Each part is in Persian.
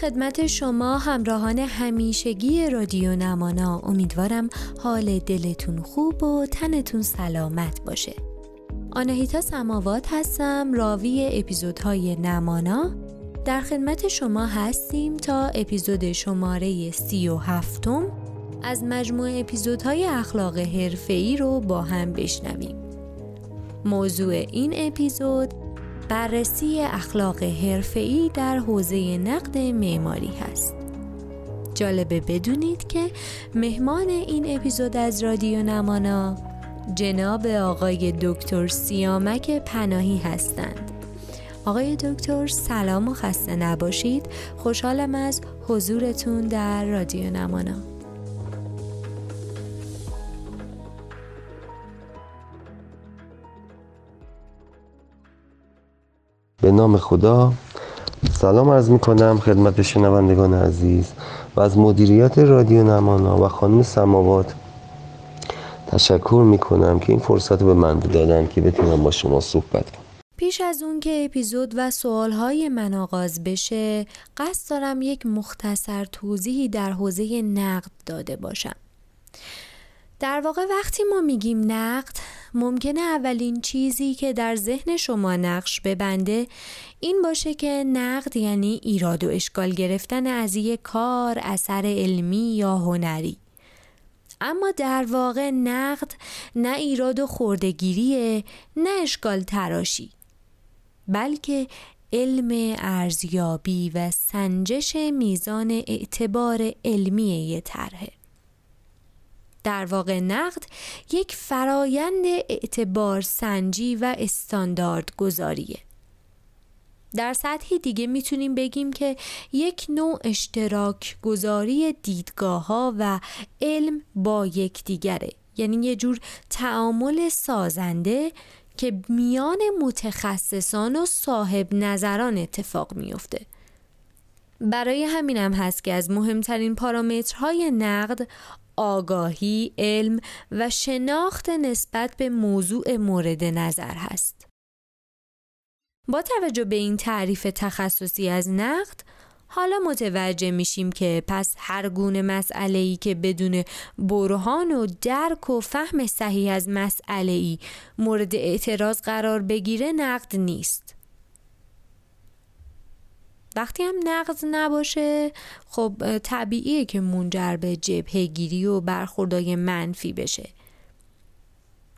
خدمت شما همراهان همیشگی رادیو نمانا. امیدوارم حال دلتون خوب و تنتون سلامت باشه. آنهیتا سماوات هستم راوی اپیزودهای نمانا. در خدمت شما هستیم تا اپیزود شماره سی و هفتم. از مجموع اپیزودهای اخلاق حرفه‌ای رو با هم بشنویم. موضوع این اپیزود بررسی اخلاق حرفه‌ای در حوزه نقد معماری هست. جالبه بدونید که مهمان این اپیزود از رادیو نمانا جناب آقای دکتر سیامک پناهی هستند. آقای دکتر سلام و خسته نباشید. خوشحالم از حضورتون در رادیو نمانا. به نام خدا. سلام عرض می کنم خدمت شنوندگان عزیز و از مدیریت رادیو نمانا و خانم سماوات تشکر می کنم که این فرصت رو به من دادن که بتونم با شما صحبت کنم. پیش از اون که اپیزود و سوالهای من آغاز بشه قصد دارم یک مختصر توضیحی در حوزه نقد داده باشم. در واقع وقتی ما میگیم نقد ممکنه اولین چیزی که در ذهن شما نقش ببنده این باشه که نقد یعنی ایراد و اشکال گرفتن از یک کار اثر علمی یا هنری. اما در واقع نقد نه ایراد و خوردگیریه نه اشکال تراشی بلکه علم ارزیابی و سنجش میزان اعتبار علمی طرحه. در واقع نقد یک فرایند اعتبار سنجی و استاندارد گذاریه. در سطحی دیگه می‌تونیم بگیم که یک نوع اشتراک گذاری دیدگاه ها و علم با یکدیگره یعنی یه جور تعامل سازنده که میان متخصصان و صاحب نظران اتفاق میفته برای همینم هست که از مهمترین پارامترهای نقد آگاهی، علم و شناخت نسبت به موضوع مورد نظر هست. با توجه به این تعریف تخصصی از نقد، حالا متوجه میشیم که پس هر گونه مسئله ای که بدون برهان و درک و فهم صحیح از مسئله ای مورد اعتراض قرار بگیره نقد نیست. وقتی هم نقض نباشه خب طبیعیه که منجر به جبهگیری و برخوردای منفی بشه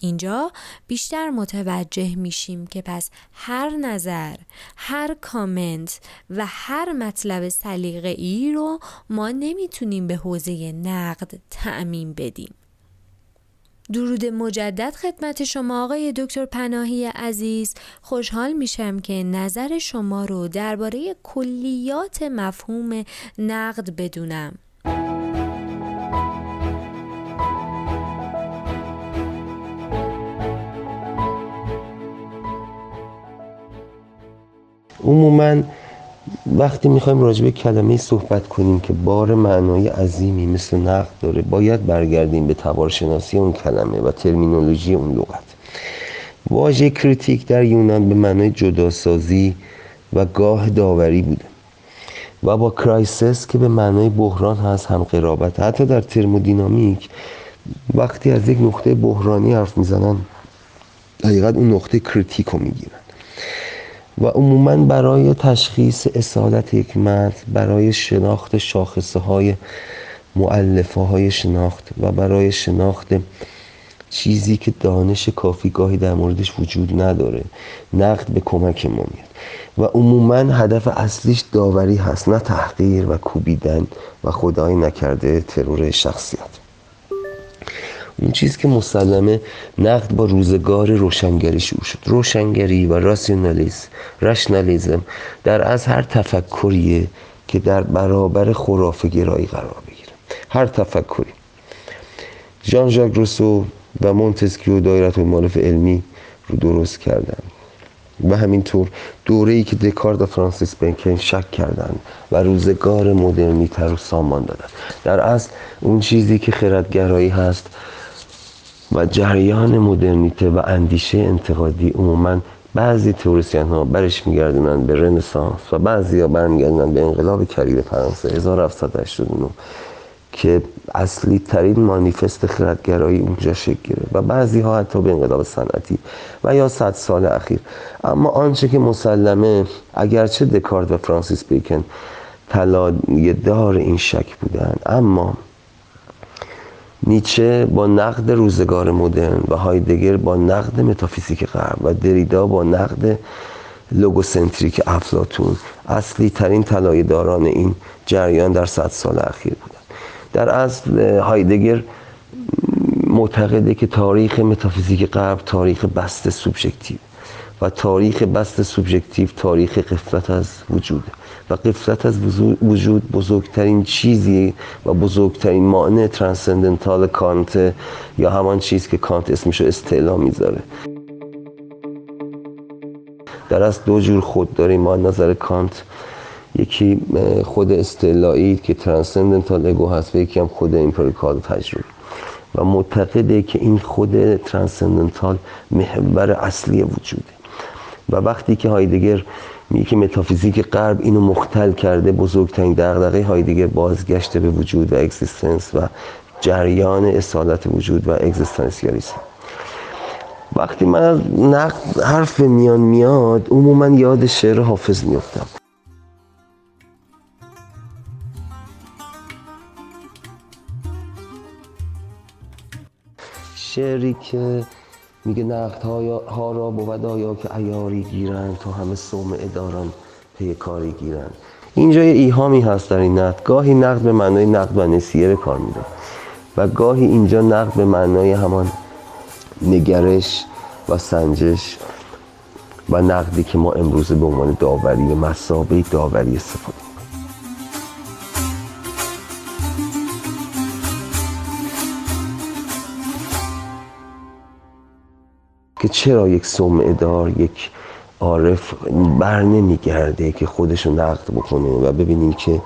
اینجا بیشتر متوجه میشیم که پس هر نظر، هر کامنت و هر مطلب سلیقه ای رو ما نمی‌تونیم به حوزه نقد تعمین بدیم. درود مجدد خدمت شما آقای دکتر پناهی عزیز. خوشحال میشم که نظر شما رو درباره کلیات مفهوم نقد بدونم. عموما وقتی می‌خوایم راجع به کلمه صحبت کنیم که بار معنای عظیمی مثل نقد داره باید برگردیم به تبارشناسی اون کلمه و ترمینولوژی اون لغت. واژه کریتیک در یونان به معنای جداسازی و گاه داوری بوده و با crisis که به معنای بحران هست هم قرابت. حتی در ترمودینامیک وقتی از یک نقطه بحرانی حرف می‌زنن در حقیقت اون نقطه critic رو می‌گیرن. و عموما برای تشخیص اصالت یک متن برای شناخت شاخصه های مؤلفه های شناخت و برای شناخت چیزی که دانش کافی گاهی در موردش وجود نداره نقد به کمک ما میاد. و عموما هدف اصلیش داوری هست نه تحقیر و کوبیدن و خدای نکرده ترور شخصیت. اون چیز که مسلمه نقد با روزگار روشنگری شروع شد. روشنگری و راسیونالیسم رشنالیزم در از هر تفکریه که در برابر خرافه گرایی قرار بگیره. هر تفکری. ژان ژاک روسو و مونتسکیو دایره المعارف علمی رو درست کردن. و همینطور دوره ای که دکارت و فرانسیس بنکن شک کردن و روزگار مدرنیتر رو سامان دادن. در اصل اون چیزی که خردگرایی هست و جریان مدرنیته و اندیشه انتقادی عموما بعضی توریسیان ها برش میگردونن به رنسانس و بعضی ها برمیگردونن به انقلاب کبیر فرانسه 1789 که اصلی ترین مانیفست خردگرایی اونجا شکل گرفت و بعضی ها حتی به انقلاب صنعتی و یا صد سال اخیر. اما آنچه که مسلمه اگرچه دکارت و فرانسیس بیکن طلایه دار این شک بودن اما نیچه با نقد روزگار مدرن و هایدگر با نقد متافیزیک غرب و دریدا با نقد لوگوسنتریک افلاتون اصلی ترین طلایه‌داران این جریان در صد سال اخیر بودن در اصل هایدگر معتقده که تاریخ متافیزیک غرب تاریخ بسط سوبژکتیو و تاریخ بسط سوبژکتیو تاریخ غفلت از وجوده. و غفلت از وجود بزرگترین چیزی و بزرگترین معنی transcendental کانت یا همان چیز که کانت اسمشو استعلا می‌ذاره. در اصل دو جور خود داریم. با نظر کانت یکی خود استعلایی که transcendental ego هست و یکی هم خود empirical تجربه. و معتقده که این خود transcendental محور اصلی وجوده. و وقتی که هایدگر میگه که متافیزیک غرب اینو مختل کرده بزرگترین دغدغه هایدگر بازگشت به وجود و existence و جریان اصالت وجود و اگزیستانسیالیسم. وقتی من از نقد حرف میان میاد عموما یاد شعر حافظ میفتم شعری که میگه نقد ها را بود آیا که ایاری گیرند تا همه سوم اداران پی کاری گیرند. اینجا یه ایهامی هست در این نقد. گاهی نقد به معنای نقد و نسیه به کار میده و گاهی اینجا نقد به معنای همان نگرش و سنجش و نقدی که ما امروزه به عنوان داوری مسابه داوری استفاده که چرا یک سمعه دار یک عارف بر نمیگرده که خودشو نقد بکنه و ببینیم که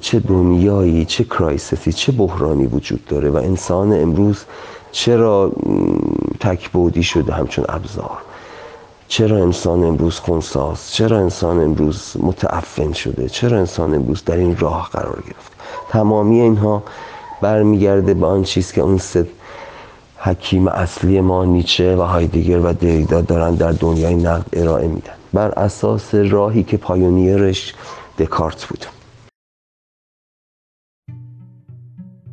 چه دنیایی چه کرایسسی چه بحرانی وجود داره و انسان امروز چرا تکبودی شده همچون ابزار؟ چرا انسان امروز خونساز؟ چرا انسان امروز متعفن شده؟ چرا انسان امروز در این راه قرار گرفت؟ تمامی اینها برمیگرده به آن چیز که اون سه حکیم اصلی ما نیچه و هایدگر و دریدا دارن در دنیای نقد ارائه میدن بر اساس راهی که پایونیرش دکارت بود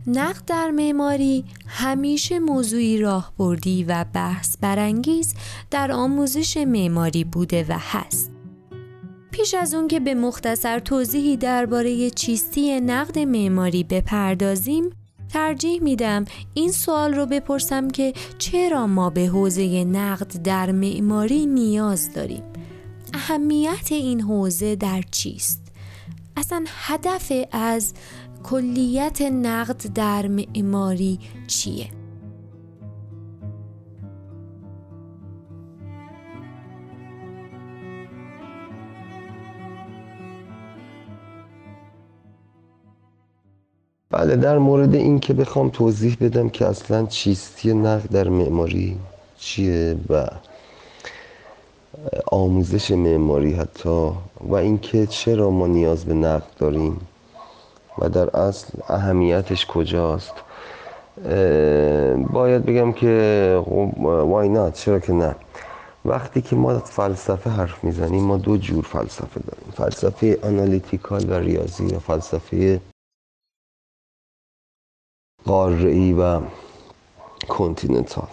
نقد در معماری همیشه موضوعی راهبردی و بحث برانگیز در آموزش معماری بوده و هست. پیش از اون که به مختصر توضیحی درباره چیستی نقد معماری بپردازیم، ترجیح میدم این سوال رو بپرسم که چرا ما به حوزه نقد در معماری نیاز داریم؟ اهمیت این حوزه در چیست؟ اصلا هدف از کلیت نقد در معماری چیه؟ بله در مورد این که بخوام توضیح بدم که اصلا چیستی نقد در معماری چیه و آموزش معماری حتی و اینکه چرا ما نیاز به نقد داریم و در اصل اهمیتش کجاست. باید بگم که وای خب، نه چرا که نه؟ وقتی که ما فلسفه حرف می‌زنیم ما دو جور فلسفه داریم فلسفه آنالیتیکال و ریاضی و فلسفه قاره‌ای و continental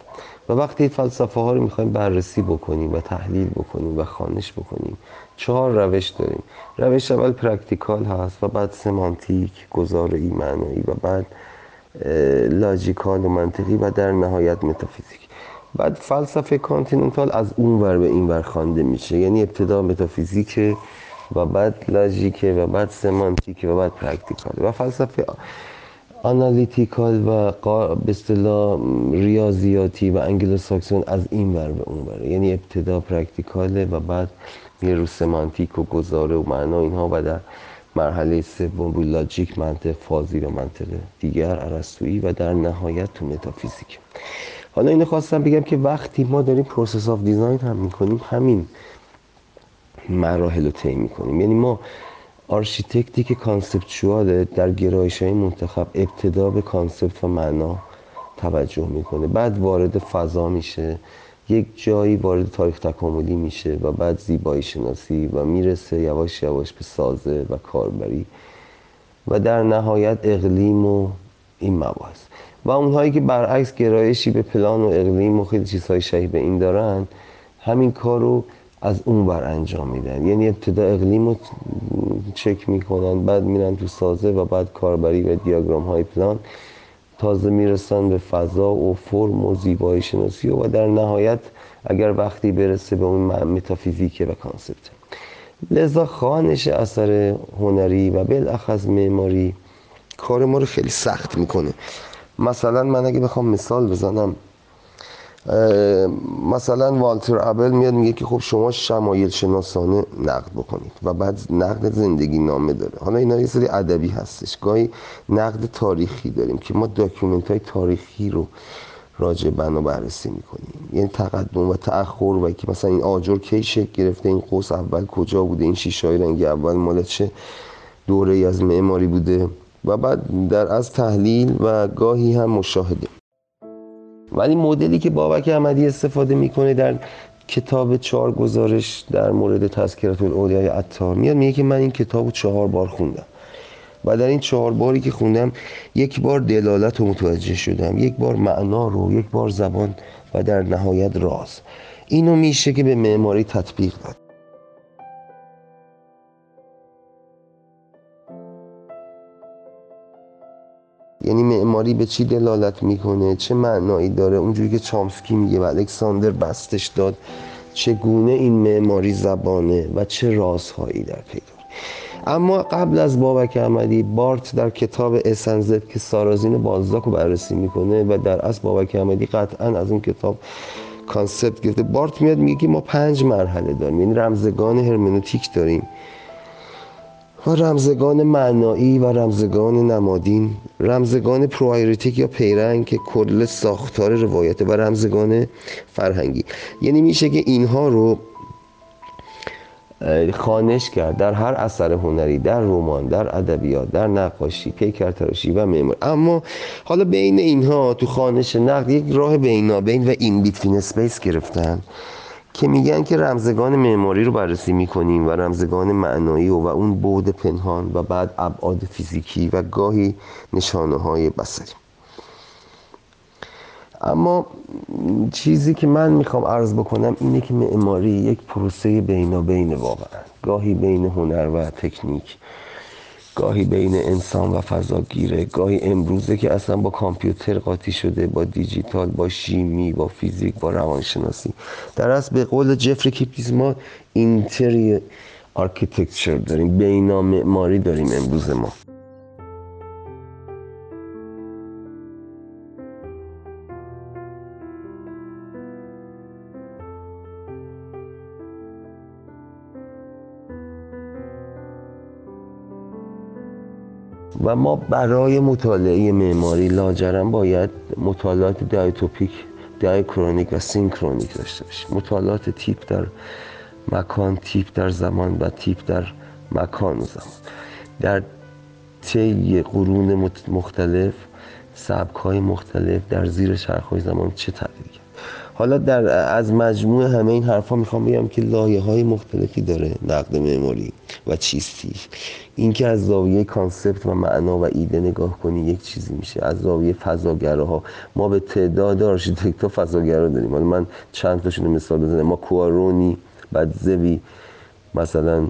و وقتی فلسفه ها رو می‌خوایم بررسی بکنیم و تحلیل بکنیم و خوانش بکنیم چهار روش داریم. روش اول practical هست و بعد سمانتیک گزارعی معنایی و بعد logical و منطقی و در نهایت متافیزیک. بعد فلسفه continental از اون ور به این ور خوانده میشه. یعنی ابتدا متافیزیک و بعد logic ه و بعد semantic و بعد practical. و فلسفه analytical و به اصطلاح ریاضیاتی و انگلو ساکسون از این ور به اون ور. یعنی ابتدا practical ه و بعد میره رو semantic و گزاره و معنا اینها و در مرحله سوم رو logic منطق فازی و منطق دیگر ارسطویی و در نهایت تو متافیزیک. حالا اینو خواستم بگم که وقتی ما داریم process of design هم می‌کنیم همین مراحل رو طی می‌کنیم. یعنی ما آرشیتکتی که conceptual ه در گرایش های منتخب ابتدا به concept و معنا توجه می‌کنه. بعد وارد فضا میشه. یک جایی وارد تاریخ تکاملی میشه و بعد زیبایی شناسی و می‌رسه یواش یواش به سازه و کاربری. و در نهایت اقلیم و این مباحث. و اونهایی که برعکس گرایشی به پلان و اقلیم و خیلی چیزهای شبیه به این دارن همین کار رو از اون بر انجام میدن. یعنی ابتدا اقلیم رو چک می‌کنن بعد میرن تو سازه و بعد کاربری و دیاگرام های پلان. تازه می‌رسن به فضا و فرم و زیبایی شناسی و در نهایت اگر وقتی برسه به اون متافیزیک و concept. لذا خوانش اثر هنری و بالاخص معماری کار ما رو خیلی سخت می‌کنه. مثلا من اگه بخوام مثال بزنم مثلا والتر ابل میاد میگه که خب شما شمایل شناسانه نقد بکنید و بعد نقد زندگی نامه داره. حالا اینا یه سری ادبی هستش. گاهی نقد تاریخی داریم که ما document های تاریخی رو راجع به بنا بررسی می‌کنیم. یعنی تقدم و تأخر و که مثلا این آجر کی شکل گرفته این قوس اول کجا بوده این شیشه‌های رنگی اول مال چه دوره از معماری بوده و بعد در از تحلیل و گاهی هم مشاهده. ولی مدلی که بابک احمدی استفاده می‌کنه در کتاب چهار گزارش در مورد تذکرت الاولیای عطار میاد میگه که من این کتاب چهار بار خوندم و در این چهار باری که خوندم یک بار دلالت رو متوجه شدم یک بار معنا رو یک بار زبان و در نهایت راز. اینو میشه که به معماری تطبیق داد. یعنی معماری به چی دلالت می‌کنه؟ چه معنایی داره؟ اونجوری که چامسکی میگه و الکساندر بسطش داد چگونه این معماری زبانه و چه رازهایی در پی اما قبل از بابک احمدی بارت در کتاب اسنزت که سارازین بالزاک رو بررسی می‌کنه و در اصل بابک احمدی قطعا از اون کتاب concept گرفته. بارت میاد میگه که ما پنج مرحله داریم یعنی رمزگان هرمنوتیک داریم. و رمزگان معنایی و رمزگان نمادین رمزگان proairetic یا پیرنگ که کل ساختار روایته و رمزگان فرهنگی. یعنی میشه که اینها رو خوانش کرد در هر اثر هنری در رمان در ادبیات در نقاشی پیکرتراشی و معماری اما حالا بین اینها تو خوانش نقد یک راه بینابین و این between space گرفتن. که میگن که رمزگان معماری رو بررسی می‌کنیم و رمزگان معنایی و, و اون بود پنهان و بعد ابعاد فیزیکی و گاهی نشانه های بسری اما چیزی که من می‌خوام عرض بکنم اینه که معماری یک پروسه بینابین واقعا. گاهی بین هنر و تکنیک. گاهی بین انسان و فضاگیره. گاهی امروزه که اصلا با کامپیوتر قاطی شده با دیجیتال با شیمی با فیزیک با روانشناسی. در اصل به قول جفری کیپنیس ما inter architecture داریم. بینا معماری داریم امروز ما. و ما برای مطالعه معماری لاجرم باید مطالعات diatopic diachronic و synchronic داشته باشیم. مطالعات تیپ در مکان تیپ در زمان و تیپ در مکان و زمان. در طی قرون مختلف سبک های مختلف در زیر چرخ زمان چه تغییری حالا در از مجموع همه این حرفا می‌خوام بگم که لایه های مختلفی داره نقد معماری و چیستیش اینکه از زاویه concept و معنا و ایده نگاه کنی یک چیزی میشه. از زاویه فضاگراها. ما به تعداد آرشیتکت ها فضاگرا داریم. حالا من چند تاشون مثال بزنم. ما کوارونی بعد زوی مثلا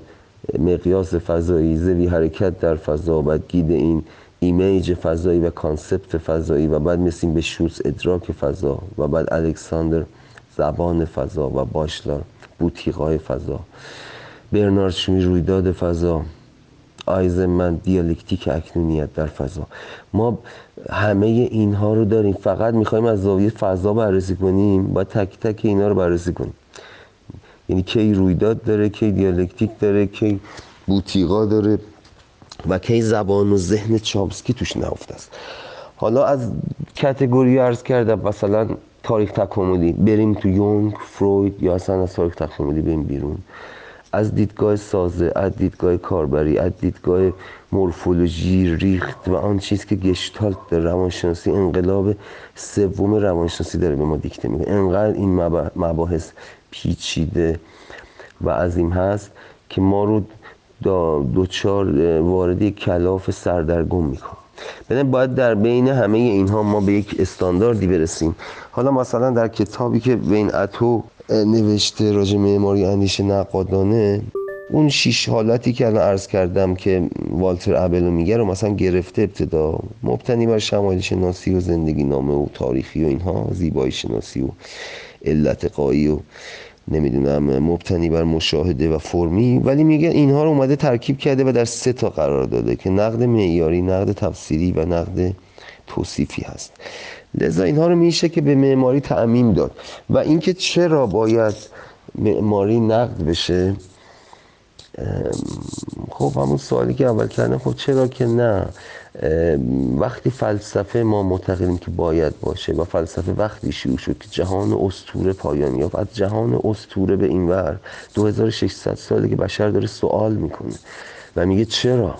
مقیاس فضایی زوی حرکت در فضا بعد گیدئون image فضایی و concept فضایی و بعد مثل به شولتس ادراک فضا و بعد الکساندر زبان فضا و باشلار بوتیقای فضا. برنارد چومی رویداد فضا. من دیالکتیک اکنونیت در فضا. ما همه اینها رو داریم. فقط می‌خوایم از زاویه فضا بررسی کنیم. با تک تک اینا رو بررسی کنیم. یعنی کی رویداد داره کی دیالکتیک داره کی بوتیقا داره. و کی زبان و ذهن چامسکی توش نهفته است. حالا از کتگوری ارز کردم مثلا تاریخ تکاملی بریم تو یونگ فروید یا اصلا از تاریخ تکاملی بریم بیرون. از دیدگاه سازه از دیدگاه کاربری از دیدگاه مورفولوژی ریخت و آن چیز که گشتالت در روانشناسی انقلاب سوم روانشناسی داره به ما دیکته می‌کنه. انقدر این مباحث پیچیده و عظیم هست که ما رو دوچار واردی کلاف سردرگم می‌کنه. بنابراین باید در بین همه اینها ما به یک استانداردی برسیم. حالا مثلا در کتابی که بین اتو نوشته راجع معماری اندیشه نقادانه اون شیش حالتی که الان عرض کردم که والتر ابلو میگه رو مثلا گرفته ابتدا. مبتنی بر شمایل شناسی و زندگی نامه و تاریخی و اینها زیبایی شناسی و علت قایی و نمی‌دونم مبتنی بر مشاهده و فرمی ولی میگه اینها رو اومده ترکیب کرده و در سه تا قرار داده که نقد معیاری نقد تفسیری و نقد توصیفی هست. لذا اینها رو میشه که به معماری تعمیم داد. و اینکه چرا باید معماری نقد بشه خب همون سوالی که اول کردم خب چرا که نه؟ وقتی فلسفه ما معتقدیم که باید باشه و فلسفه وقتی شروع شد که جهان استوره پایان یافت از جهان استوره به این ور 2600 ساله که بشر داره سوال می‌کنه و میگه چرا؟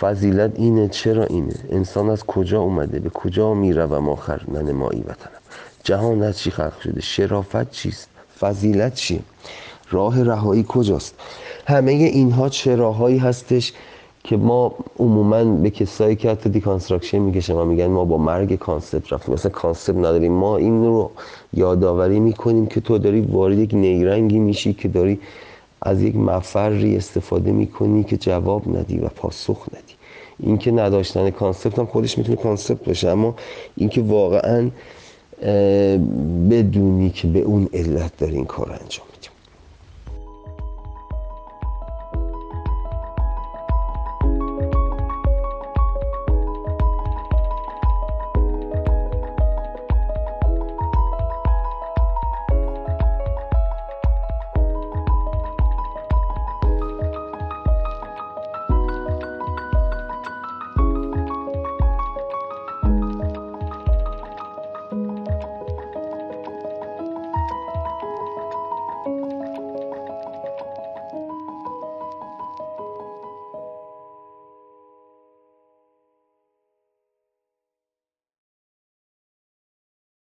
فضیلت اینه چرا اینه؟ انسان از کجا اومده؟ به کجا میره و آخر ننمایی وطنم؟ جهان از چی خلق شده؟ شرافت چیست؟ فضیلت چیه؟ راه رهایی کجاست؟ همه اینها چراهایی هستش که ما عموما به کسایی که حتی deconstruction می‌کشن و میگن ما با مرگ concept رفتیم. مثلا concept نداریم. ما این رو یادآوری می‌کنیم که تو داری وارد یک نیرنگی میشی که داری از یک مفری استفاده می‌کنی که جواب ندی و پاسخ ندی. اینکه نداشتن concept هم خودش می‌تونه concept باشه. اما اینکه واقعا بدونی که به اون علت داری این کار انجام